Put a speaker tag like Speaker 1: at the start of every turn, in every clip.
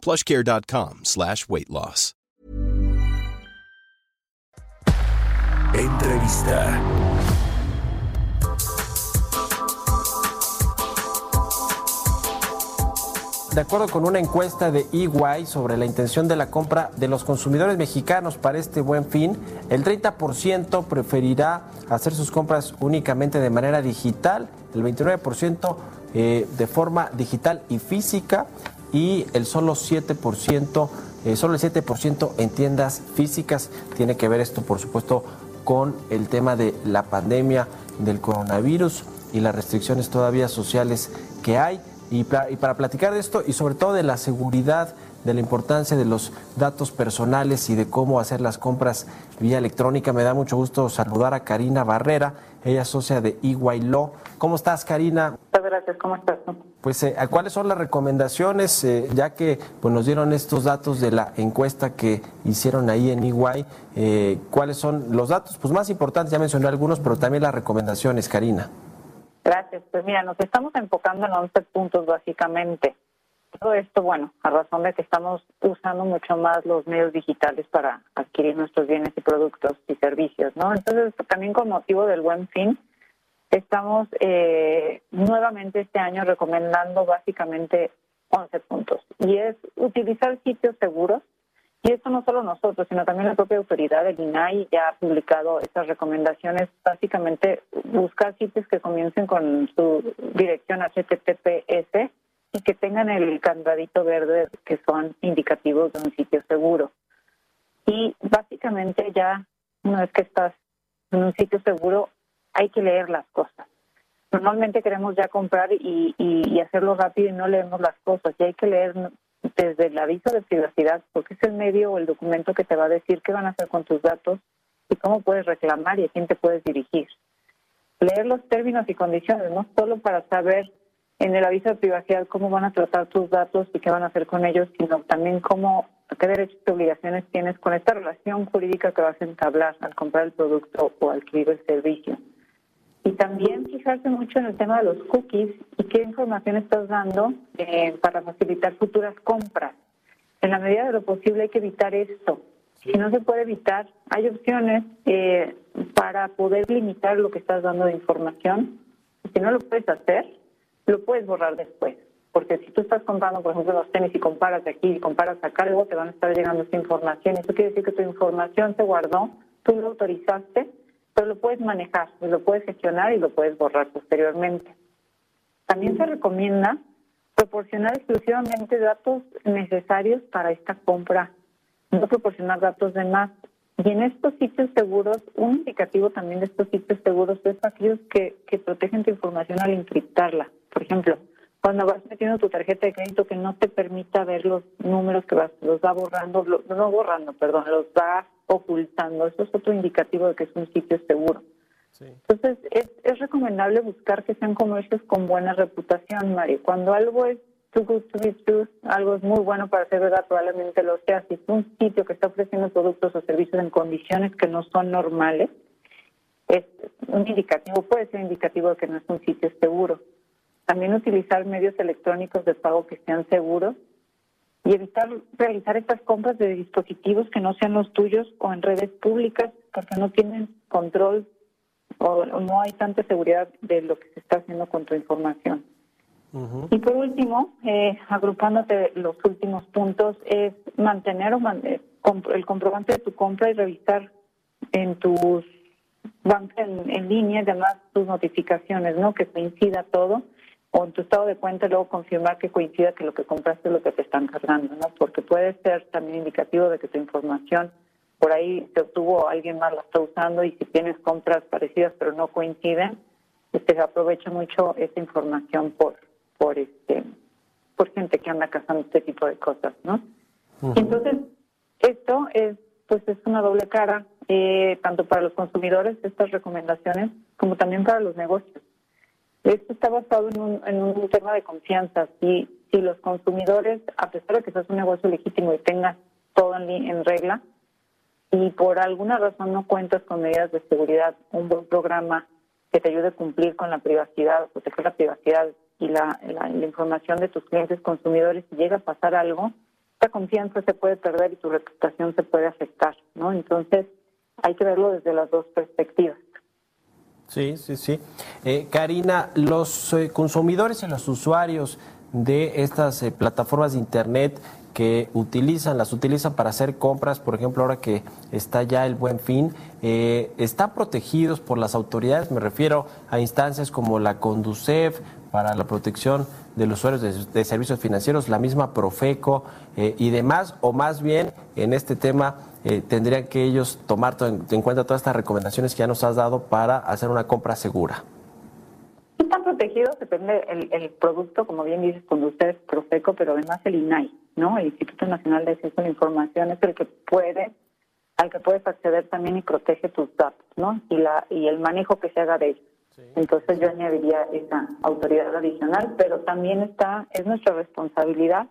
Speaker 1: plushcare.com slash weight loss.
Speaker 2: Entrevista.
Speaker 3: De acuerdo con una encuesta de EY sobre la intención de la compra de los consumidores mexicanos para este buen fin, el 30% preferirá hacer sus compras únicamente de manera digital, el 29% eh, de forma digital y física y el solo 7%, eh, solo el 7% en tiendas físicas. Tiene que ver esto, por supuesto, con el tema de la pandemia del coronavirus y las restricciones todavía sociales que hay. Y y para platicar de esto y sobre todo de la seguridad, de la importancia de los datos personales y de cómo hacer las compras vía electrónica, me da mucho gusto saludar a Karina Barrera, ella es socia de EY. ¿Cómo estás, Karina?
Speaker 4: Gracias, ¿cómo estás?
Speaker 3: Pues, eh, ¿cuáles son las recomendaciones, eh, ya que pues, nos dieron estos datos de la encuesta que hicieron ahí en EY? Eh, ¿Cuáles son los datos pues, más importantes? Ya mencioné algunos, pero también las recomendaciones, Karina.
Speaker 4: Gracias. Pues mira, nos estamos enfocando en 11 puntos básicamente. Todo esto, bueno, a razón de que estamos usando mucho más los medios digitales para adquirir nuestros bienes y productos y servicios, ¿no? Entonces, también con motivo del buen fin, estamos eh, nuevamente este año recomendando básicamente 11 puntos. Y es utilizar sitios seguros. Y esto no solo nosotros, sino también la propia autoridad, el INAI, ya ha publicado estas recomendaciones. Básicamente, buscar sitios que comiencen con su dirección HTTPS y que tengan el candadito verde que son indicativos de un sitio seguro. Y básicamente ya una vez que estás en un sitio seguro, hay que leer las cosas. Normalmente queremos ya comprar y, y, hacerlo rápido y no leemos las cosas. Y hay que leer desde el aviso de privacidad, porque es el medio o el documento que te va a decir qué van a hacer con tus datos y cómo puedes reclamar y a quién te puedes dirigir. Leer los términos y condiciones, no solo para saber en el aviso de privacidad cómo van a tratar tus datos y qué van a hacer con ellos, sino también cómo, qué derechos y obligaciones tienes con esta relación jurídica que vas a entablar al comprar el producto o adquirir el servicio. Y también fijarse mucho en el tema de los cookies y qué información estás dando eh, para facilitar futuras compras. En la medida de lo posible hay que evitar esto. Si no se puede evitar, hay opciones eh, para poder limitar lo que estás dando de información. Si no lo puedes hacer, lo puedes borrar después. Porque si tú estás comprando, por ejemplo, los tenis y comparas de aquí y comparas acá, luego te van a estar llegando esta información. Eso quiere decir que tu información se guardó, tú lo autorizaste pero lo puedes manejar, lo puedes gestionar y lo puedes borrar posteriormente. También se recomienda proporcionar exclusivamente datos necesarios para esta compra, no proporcionar datos de más. Y en estos sitios seguros, un indicativo también de estos sitios seguros es aquellos que, que protegen tu información al encriptarla. Por ejemplo, cuando vas metiendo tu tarjeta de crédito que no te permita ver los números que vas, los va borrando, no borrando, perdón, los va ocultando. Eso es otro indicativo de que es un sitio seguro. Entonces, es, es recomendable buscar que sean comercios con buena reputación, Mari. Cuando algo es too good to be true, algo es muy bueno para ser verdad, probablemente lo sea. Si es un sitio que está ofreciendo productos o servicios en condiciones que no son normales, es un indicativo, puede ser indicativo de que no es un sitio seguro. También utilizar medios electrónicos de pago que sean seguros y evitar realizar estas compras de dispositivos que no sean los tuyos o en redes públicas porque no tienen control o no hay tanta seguridad de lo que se está haciendo con tu información. Y por último, eh, agrupándote los últimos puntos, es mantener o eh, el comprobante de tu compra y revisar en tus bancos en, en línea, además tus notificaciones, ¿no? Que coincida todo o en tu estado de cuenta luego confirmar que coincida que lo que compraste es lo que te están cargando, ¿no? Porque puede ser también indicativo de que tu información por ahí se obtuvo, alguien más la está usando y si tienes compras parecidas pero no coinciden, pues se aprovecha mucho esa información por por este por gente que anda cazando este tipo de cosas, ¿no? Entonces, Esto es, pues, es una doble cara, eh, tanto para los consumidores, estas recomendaciones, como también para los negocios. Esto está basado en un, en un tema de confianza. Si, si los consumidores, a pesar de que seas un negocio legítimo y tengas todo en, regla, y por alguna razón no cuentas con medidas de seguridad, un buen programa que te ayude a cumplir con la privacidad, proteger la privacidad y la, la, información de tus clientes consumidores, si llega a pasar algo, esta confianza se puede perder y tu reputación se puede afectar, ¿no? Entonces, hay que verlo desde las dos perspectivas.
Speaker 3: Sí, sí, sí. Eh, Karina, los eh, consumidores y los usuarios de estas eh, plataformas de Internet que utilizan, las utilizan para hacer compras, por ejemplo, ahora que está ya el buen fin, eh, ¿están protegidos por las autoridades? Me refiero a instancias como la Conducef para la protección de los usuarios de, servicios financieros, la misma Profeco y demás, o más bien en este tema eh, tendrían que ellos tomar en, cuenta todas estas recomendaciones que ya nos has dado para hacer una compra segura?
Speaker 4: Están protegidos, depende el, producto, como bien dices, cuando ustedes Profeco, pero además el INAI, ¿no? El Instituto Nacional de Acceso a la Información es el que puede, al que puedes acceder también y protege tus datos, ¿no? Y la y el manejo que se haga de ellos. Entonces yo añadiría esa autoridad adicional, pero también está, es nuestra responsabilidad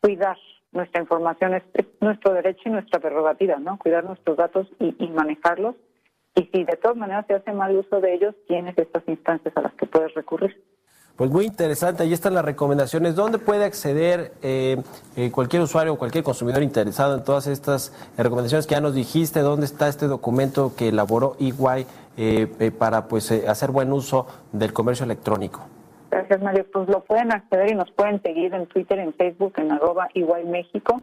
Speaker 4: cuidar nuestra información es, nuestro derecho y nuestra prerrogativa, ¿no? Cuidar nuestros datos y, manejarlos. Y si de todas maneras se hace mal uso de ellos, tienes estas instancias a las que puedes recurrir.
Speaker 3: Pues muy interesante, ahí están las recomendaciones. ¿Dónde puede acceder eh, eh, cualquier usuario o cualquier consumidor interesado en todas estas recomendaciones que ya nos dijiste? ¿Dónde está este documento que elaboró EY eh, para pues, hacer buen uso del comercio electrónico?
Speaker 4: Gracias, Mario. Pues lo pueden acceder y nos pueden seguir en Twitter, en Facebook, en arroba igual México.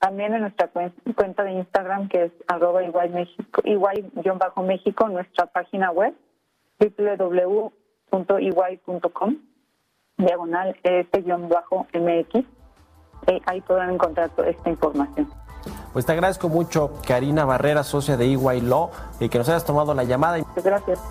Speaker 4: También en nuestra cuenta de Instagram, que es arroba igual México, igual-méxico, nuestra página web, www.igual.com, diagonal s-mx. Eh, ahí podrán encontrar toda esta información.
Speaker 3: Pues te agradezco mucho, Karina Barrera, socia de EY Law, y que nos hayas tomado la llamada.
Speaker 4: Gracias.